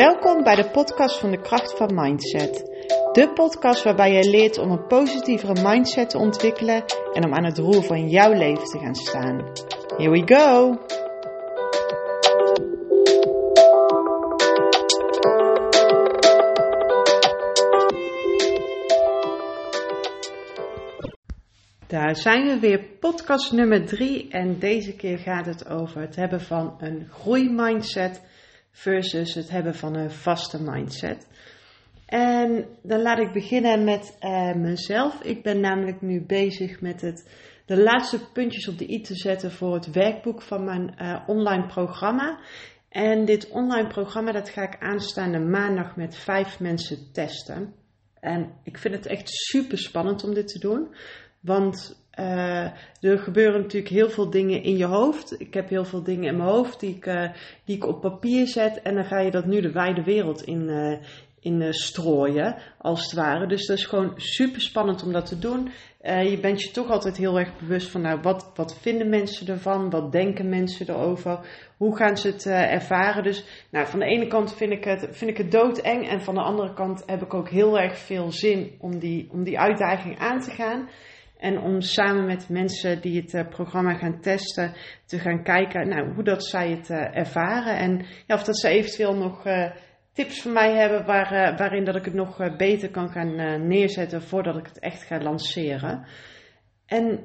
Welkom bij de podcast van de kracht van mindset. De podcast waarbij je leert om een positievere mindset te ontwikkelen en om aan het roer van jouw leven te gaan staan. Here we go! Daar zijn we weer, podcast nummer 3 en deze keer gaat het over het hebben van een groeimindset versus het hebben van een vaste mindset. En dan laat ik beginnen met uh, mezelf. Ik ben namelijk nu bezig met het, de laatste puntjes op de i te zetten voor het werkboek van mijn uh, online programma. En dit online programma dat ga ik aanstaande maandag met vijf mensen testen. En ik vind het echt super spannend om dit te doen. Want uh, er gebeuren natuurlijk heel veel dingen in je hoofd. Ik heb heel veel dingen in mijn hoofd die ik, uh, die ik op papier zet. En dan ga je dat nu de wijde wereld in, uh, in strooien, als het ware. Dus dat is gewoon super spannend om dat te doen. je bent je toch altijd heel erg bewust van, nou, wat, wat vinden mensen ervan? Wat denken mensen erover? Hoe gaan ze het ervaren? Dus nou, van de ene kant vind ik, het, vind ik het doodeng. En van de andere kant heb ik ook heel erg veel zin om die, om die uitdaging aan te gaan. En om samen met mensen die het uh, programma gaan testen, te gaan kijken nou, hoe dat zij het uh, ervaren. En ja, of dat ze eventueel nog uh, tips voor mij hebben waar, waarin dat ik het nog beter kan gaan neerzetten voordat ik het echt ga lanceren. En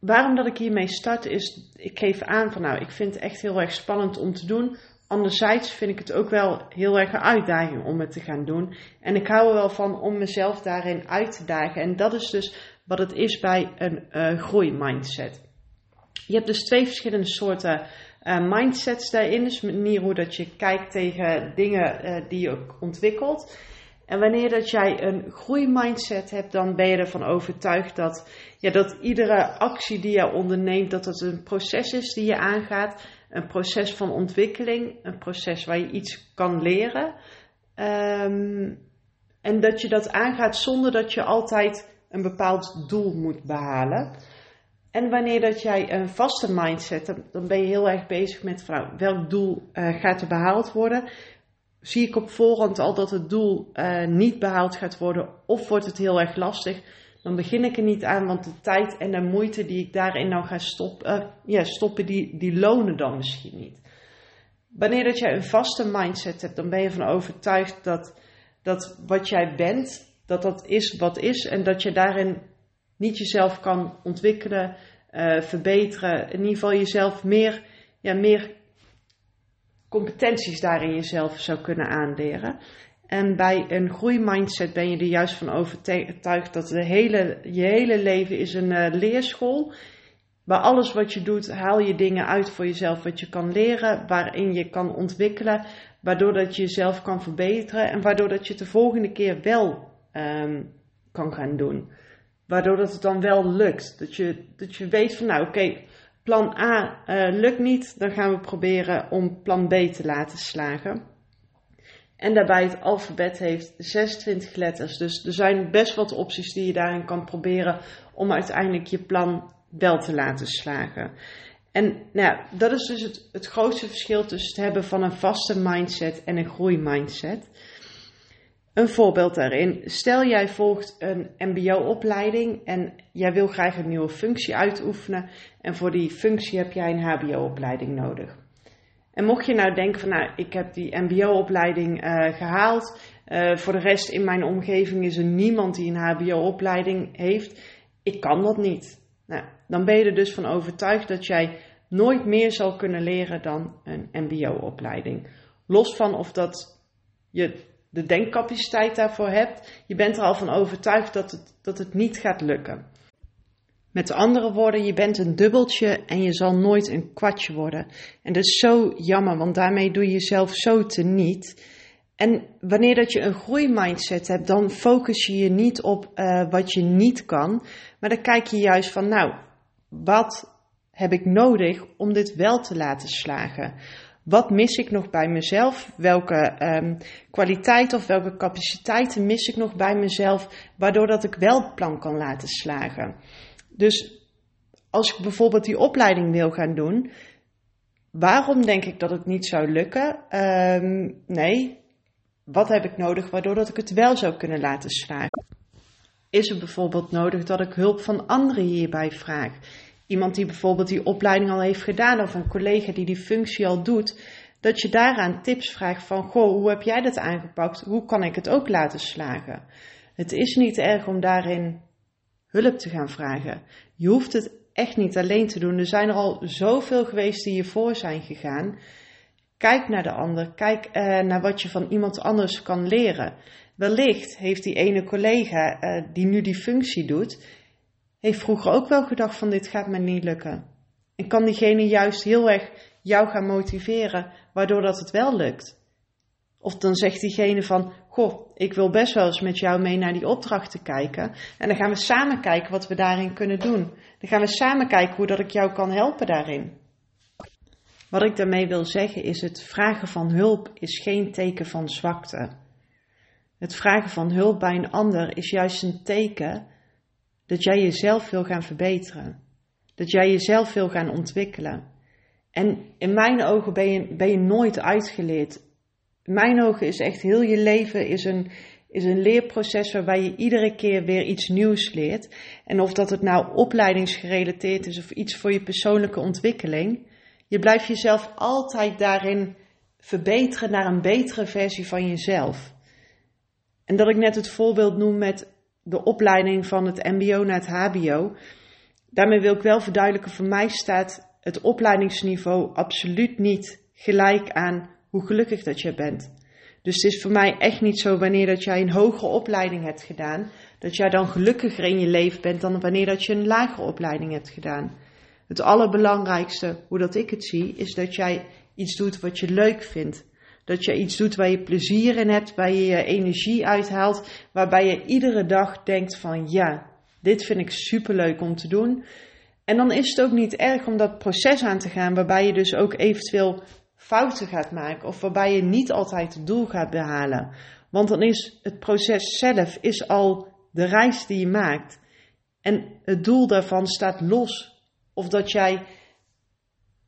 waarom dat ik hiermee start is, ik geef aan van nou, ik vind het echt heel erg spannend om te doen. Anderzijds vind ik het ook wel heel erg een uitdaging om het te gaan doen. En ik hou er wel van om mezelf daarin uit te dagen. En dat is dus wat het is bij een uh, groeimindset. Je hebt dus twee verschillende soorten uh, mindsets daarin. Dus manier hoe dat je kijkt tegen dingen uh, die je ontwikkelt. En wanneer dat jij een groeimindset hebt, dan ben je ervan overtuigd dat, ja, dat iedere actie die je onderneemt, dat het een proces is die je aangaat. Een proces van ontwikkeling, een proces waar je iets kan leren. Um, en dat je dat aangaat zonder dat je altijd een bepaald doel moet behalen. En wanneer dat jij een vaste mindset hebt, dan ben je heel erg bezig met van, welk doel uh, gaat er behaald worden. Zie ik op voorhand al dat het doel uh, niet behaald gaat worden of wordt het heel erg lastig, dan begin ik er niet aan, want de tijd en de moeite die ik daarin dan ga stoppen, uh, ja, stoppen die, die lonen dan misschien niet. Wanneer dat jij een vaste mindset hebt, dan ben je van overtuigd dat, dat wat jij bent, dat dat is wat is en dat je daarin niet jezelf kan ontwikkelen, uh, verbeteren, in ieder geval jezelf meer, ja, meer competenties daarin jezelf zou kunnen aanleren. En bij een groeimindset ben je er juist van overtuigd dat de hele, je hele leven is een uh, leerschool. Waar alles wat je doet, haal je dingen uit voor jezelf wat je kan leren, waarin je kan ontwikkelen, waardoor dat je jezelf kan verbeteren en waardoor dat je de volgende keer wel um, kan gaan doen. Waardoor dat het dan wel lukt. Dat je, dat je weet van nou oké, plan A uh, lukt niet, dan gaan we proberen om plan B te laten slagen. En daarbij het alfabet heeft 26 letters. Dus er zijn best wat opties die je daarin kan proberen om uiteindelijk je plan wel te laten slagen. En nou dat is dus het, het grootste verschil tussen het hebben van een vaste mindset en een groeimindset. Een voorbeeld daarin. Stel jij volgt een MBO-opleiding en jij wil graag een nieuwe functie uitoefenen. En voor die functie heb jij een HBO-opleiding nodig. En mocht je nou denken van nou, ik heb die MBO-opleiding uh, gehaald. Uh, voor de rest in mijn omgeving is er niemand die een HBO-opleiding heeft. Ik kan dat niet. Nou, dan ben je er dus van overtuigd dat jij nooit meer zal kunnen leren dan een MBO-opleiding. Los van of dat je de denkcapaciteit daarvoor hebt, je bent er al van overtuigd dat het, dat het niet gaat lukken. Met andere woorden, je bent een dubbeltje en je zal nooit een kwartje worden. En dat is zo jammer, want daarmee doe je jezelf zo teniet. En wanneer dat je een groeimindset hebt, dan focus je je niet op uh, wat je niet kan, maar dan kijk je juist van, nou, wat heb ik nodig om dit wel te laten slagen? Wat mis ik nog bij mezelf? Welke um, kwaliteit of welke capaciteiten mis ik nog bij mezelf, waardoor dat ik wel het plan kan laten slagen? Dus als ik bijvoorbeeld die opleiding wil gaan doen, Waarom denk ik dat het niet zou lukken? Ehm, nee, wat heb ik nodig waardoor dat ik het wel zou kunnen laten slagen? Is het bijvoorbeeld nodig dat ik hulp van anderen hierbij vraag? Iemand die bijvoorbeeld die opleiding al heeft gedaan of een collega die die functie al doet, dat je daaraan tips vraagt van, goh, hoe heb jij dat aangepakt? Hoe kan ik het ook laten slagen? Het is niet erg om daarin hulp te gaan vragen. Je hoeft het echt niet alleen te doen. Er zijn er al zoveel geweest die hiervoor zijn gegaan. Kijk naar de ander. Kijk eh, naar wat je van iemand anders kan leren. Wellicht heeft die ene collega uh, die nu die functie doet, heeft vroeger ook wel gedacht van dit gaat me niet lukken. En kan diegene juist heel erg jou gaan motiveren, waardoor dat het wel lukt. Of dan zegt diegene van, goh, ik wil best wel eens met jou mee naar die opdrachten kijken. En dan gaan we samen kijken wat we daarin kunnen doen. Dan gaan we samen kijken hoe dat ik jou kan helpen daarin. Wat ik daarmee wil zeggen is, het vragen van hulp is geen teken van zwakte. Het vragen van hulp bij een ander is juist een teken dat jij jezelf wil gaan verbeteren. Dat jij jezelf wil gaan ontwikkelen. En in mijn ogen ben je, ben je nooit uitgeleerd. In mijn ogen is echt heel je leven is een, is een leerproces waarbij je iedere keer weer iets nieuws leert. En of dat het nou opleidingsgerelateerd is of iets voor je persoonlijke ontwikkeling. Je blijft jezelf altijd daarin verbeteren naar een betere versie van jezelf. En dat ik net het voorbeeld noem met de opleiding van het MBO naar het HBO. Daarmee wil ik wel verduidelijken, voor mij staat het opleidingsniveau absoluut niet gelijk aan hoe gelukkig dat je bent. Dus het is voor mij echt niet zo wanneer dat jij een hogere opleiding hebt gedaan, dat jij dan gelukkiger in je leven bent dan wanneer dat je een lagere opleiding hebt gedaan. Het allerbelangrijkste, hoe dat ik het zie, is dat jij iets doet wat je leuk vindt. Dat je iets doet waar je plezier in hebt, waar je je energie uithaalt, waarbij je iedere dag denkt van ja, dit vind ik superleuk om te doen. En dan is het ook niet erg om dat proces aan te gaan, waarbij je dus ook eventueel fouten gaat maken of waarbij je niet altijd het doel gaat behalen. Want dan is het proces zelf is al de reis die je maakt. En het doel daarvan staat los. Of dat jij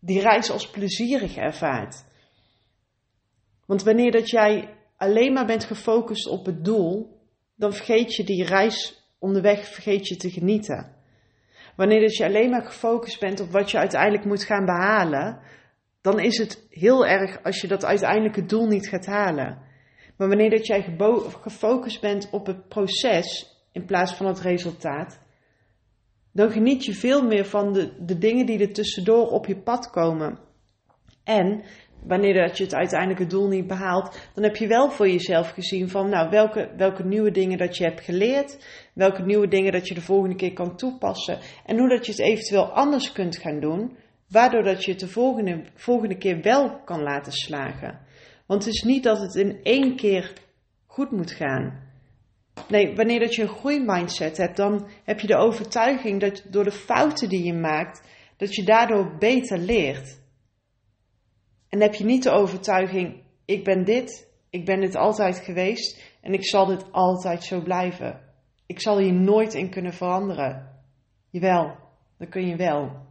die reis als plezierig ervaart. Want wanneer dat jij alleen maar bent gefocust op het doel, dan vergeet je die reis onderweg vergeet je te genieten. Wanneer dat je alleen maar gefocust bent op wat je uiteindelijk moet gaan behalen, dan is het heel erg als je dat uiteindelijke doel niet gaat halen. Maar wanneer dat jij gefocust bent op het proces in plaats van het resultaat, dan geniet je veel meer van de, de dingen die er tussendoor op je pad komen. En wanneer dat je het uiteindelijke doel niet behaalt, dan heb je wel voor jezelf gezien van nou, welke, welke nieuwe dingen dat je hebt geleerd, welke nieuwe dingen dat je de volgende keer kan toepassen en hoe dat je het eventueel anders kunt gaan doen, waardoor dat je het de volgende, volgende keer wel kan laten slagen. Want het is niet dat het in één keer goed moet gaan. Nee, wanneer dat je een groeimindset hebt, dan heb je de overtuiging dat door de fouten die je maakt, dat je daardoor beter leert. En heb je niet de overtuiging, ik ben dit, ik ben dit altijd geweest en ik zal dit altijd zo blijven. Ik zal hier nooit in kunnen veranderen. Jawel, dat kun je wel.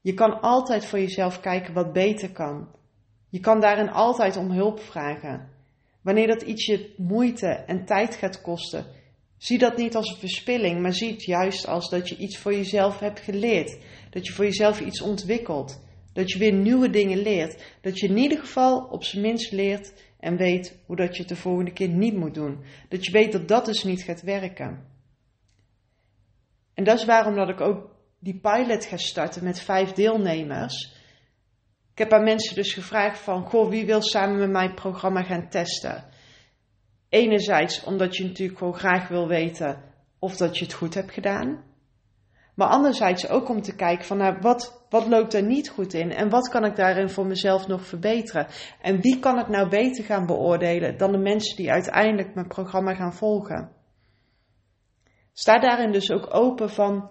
Je kan altijd voor jezelf kijken wat beter kan. Je kan daarin altijd om hulp vragen. Wanneer dat iets je moeite en tijd gaat kosten, zie dat niet als een verspilling, maar zie het juist als dat je iets voor jezelf hebt geleerd. Dat je voor jezelf iets ontwikkelt. Dat je weer nieuwe dingen leert. Dat je in ieder geval op zijn minst leert en weet hoe dat je het de volgende keer niet moet doen. Dat je weet dat dat dus niet gaat werken. En dat is waarom dat ik ook die pilot ga starten met vijf deelnemers. Ik heb aan mensen dus gevraagd van, goh, wie wil samen met mijn programma gaan testen? Enerzijds omdat je natuurlijk gewoon graag wil weten of dat je het goed hebt gedaan. Maar anderzijds ook om te kijken van nou, wat, wat loopt er niet goed in en wat kan ik daarin voor mezelf nog verbeteren? En wie kan het nou beter gaan beoordelen dan de mensen die uiteindelijk mijn programma gaan volgen? Sta daarin dus ook open van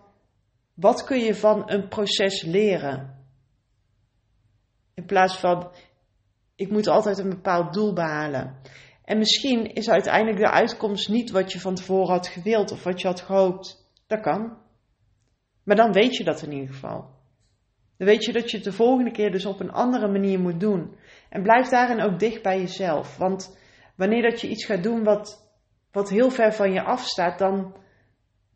wat kun je van een proces leren? In plaats van ik moet altijd een bepaald doel behalen. En misschien is uiteindelijk de uitkomst niet wat je van tevoren had gewild of wat je had gehoopt. Dat kan. Maar dan weet je dat in ieder geval. Dan weet je dat je het de volgende keer dus op een andere manier moet doen. En blijf daarin ook dicht bij jezelf. Want wanneer dat je iets gaat doen wat, wat heel ver van je afstaat, dan,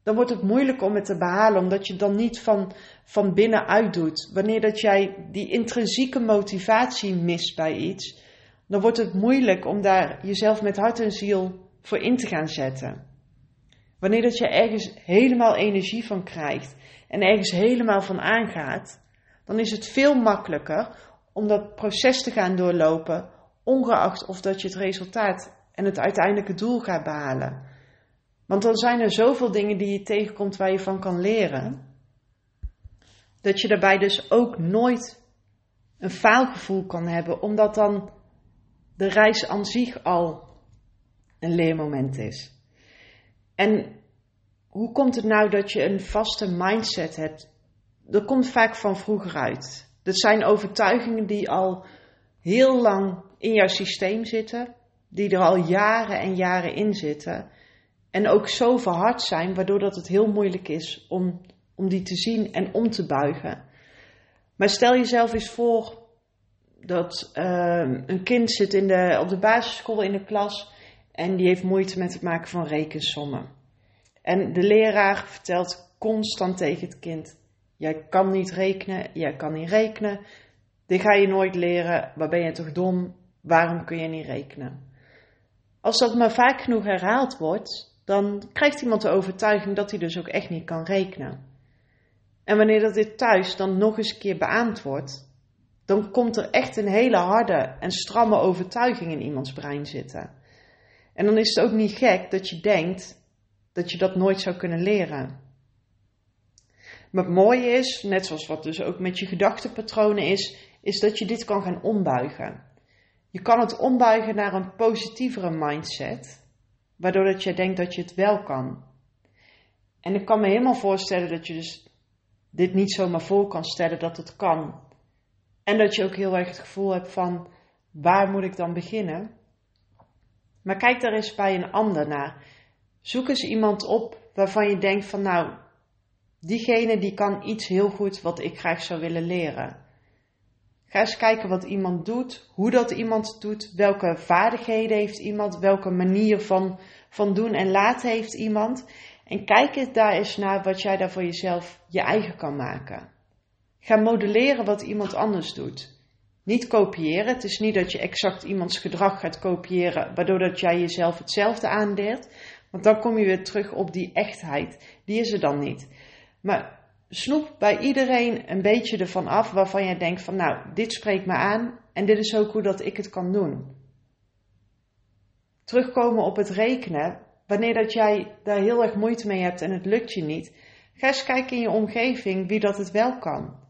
dan wordt het moeilijk om het te behalen. Omdat je het dan niet van, van binnenuit doet. Wanneer dat jij die intrinsieke motivatie mist bij iets, dan wordt het moeilijk om daar jezelf met hart en ziel voor in te gaan zetten. Wanneer dat je ergens helemaal energie van krijgt en ergens helemaal van aangaat, dan is het veel makkelijker om dat proces te gaan doorlopen, ongeacht of dat je het resultaat en het uiteindelijke doel gaat behalen. Want dan zijn er zoveel dingen die je tegenkomt waar je van kan leren, dat je daarbij dus ook nooit een faalgevoel kan hebben, omdat dan de reis aan zich al een leermoment is. En hoe komt het nou dat je een vaste mindset hebt? Dat komt vaak van vroeger uit. Dat zijn overtuigingen die al heel lang in jouw systeem zitten, die er al jaren en jaren in zitten. En ook zo verhard zijn, waardoor dat het heel moeilijk is om, om die te zien en om te buigen. Maar stel jezelf eens voor dat uh, een kind zit in de, op de basisschool in de klas en die heeft moeite met het maken van rekensommen. En de leraar vertelt constant tegen het kind: Jij kan niet rekenen, jij kan niet rekenen. Dit ga je nooit leren. Waar ben je toch dom? Waarom kun je niet rekenen? Als dat maar vaak genoeg herhaald wordt, dan krijgt iemand de overtuiging dat hij dus ook echt niet kan rekenen. En wanneer dat dit thuis dan nog eens een keer beaamd wordt, dan komt er echt een hele harde en stramme overtuiging in iemands brein zitten. En dan is het ook niet gek dat je denkt dat je dat nooit zou kunnen leren. Maar het mooie is, net zoals wat dus ook met je gedachtenpatronen is, is dat je dit kan gaan ombuigen. Je kan het ombuigen naar een positievere mindset, waardoor dat je denkt dat je het wel kan. En ik kan me helemaal voorstellen dat je dus dit niet zomaar voor kan stellen dat het kan. En dat je ook heel erg het gevoel hebt van waar moet ik dan beginnen? Maar kijk daar eens bij een ander naar. Zoek eens iemand op waarvan je denkt van nou, diegene die kan iets heel goed wat ik graag zou willen leren. Ga eens kijken wat iemand doet, hoe dat iemand doet, welke vaardigheden heeft iemand, welke manier van, van doen en laten heeft iemand. En kijk daar eens naar wat jij daar voor jezelf je eigen kan maken. Ga modelleren wat iemand anders doet. Niet kopiëren. Het is niet dat je exact iemands gedrag gaat kopiëren, waardoor dat jij jezelf hetzelfde aanleert. Want dan kom je weer terug op die echtheid. Die is er dan niet. Maar snoep bij iedereen een beetje ervan af waarvan je denkt van nou, dit spreekt me aan en dit is ook hoe dat ik het kan doen. Terugkomen op het rekenen. Wanneer dat jij daar heel erg moeite mee hebt en het lukt je niet, ga eens kijken in je omgeving wie dat het wel kan.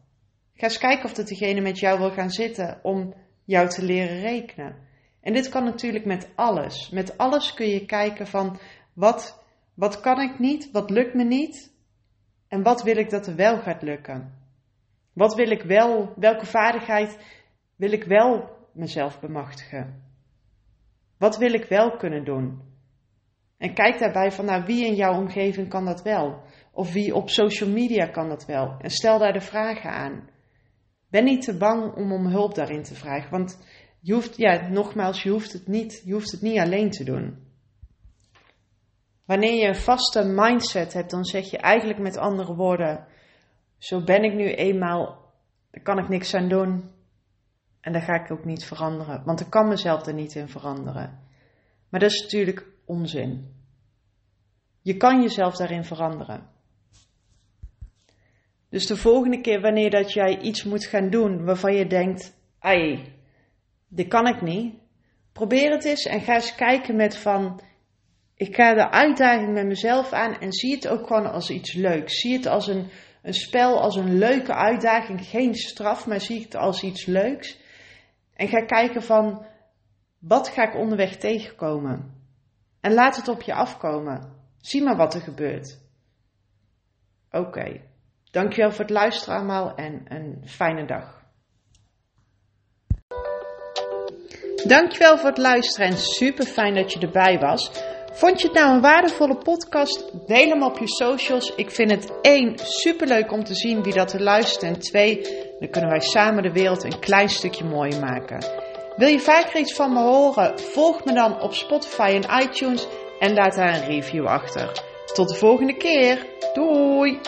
Ga eens kijken of dat degene met jou wil gaan zitten om jou te leren rekenen. En dit kan natuurlijk met alles. Met alles kun je kijken van wat, wat kan ik niet, wat lukt me niet en wat wil ik dat er wel gaat lukken. Wat wil ik wel, welke vaardigheid wil ik wel mezelf bemachtigen? Wat wil ik wel kunnen doen? En kijk daarbij van nou wie in jouw omgeving kan dat wel? Of wie op social media kan dat wel? En stel daar de vragen aan. Ben niet te bang om om hulp daarin te vragen. Want je hoeft, ja, nogmaals, je hoeft het niet, je hoeft het niet alleen te doen. Wanneer je een vaste mindset hebt, dan zeg je eigenlijk met andere woorden: Zo ben ik nu eenmaal, daar kan ik niks aan doen. En daar ga ik ook niet veranderen, want ik kan mezelf er niet in veranderen. Maar dat is natuurlijk onzin. Je kan jezelf daarin veranderen. Dus de volgende keer wanneer dat jij iets moet gaan doen waarvan je denkt, ai, dit kan ik niet. Probeer het eens en ga eens kijken met van, ik ga de uitdaging met mezelf aan en zie het ook gewoon als iets leuks. Zie het als een, een spel, als een leuke uitdaging, geen straf, maar zie het als iets leuks. En ga kijken van, wat ga ik onderweg tegenkomen? En laat het op je afkomen. Zie maar wat er gebeurt. Oké. Dankjewel voor het luisteren allemaal en een fijne dag. Dankjewel voor het luisteren en super fijn dat je erbij was. Vond je het nou een waardevolle podcast? Deel hem op je socials. Ik vind het één super leuk om te zien wie dat er luistert. En twee, Dan kunnen wij samen de wereld een klein stukje mooier maken. Wil je vaker iets van me horen? Volg me dan op Spotify en iTunes en laat daar een review achter. Tot de volgende keer. Doei!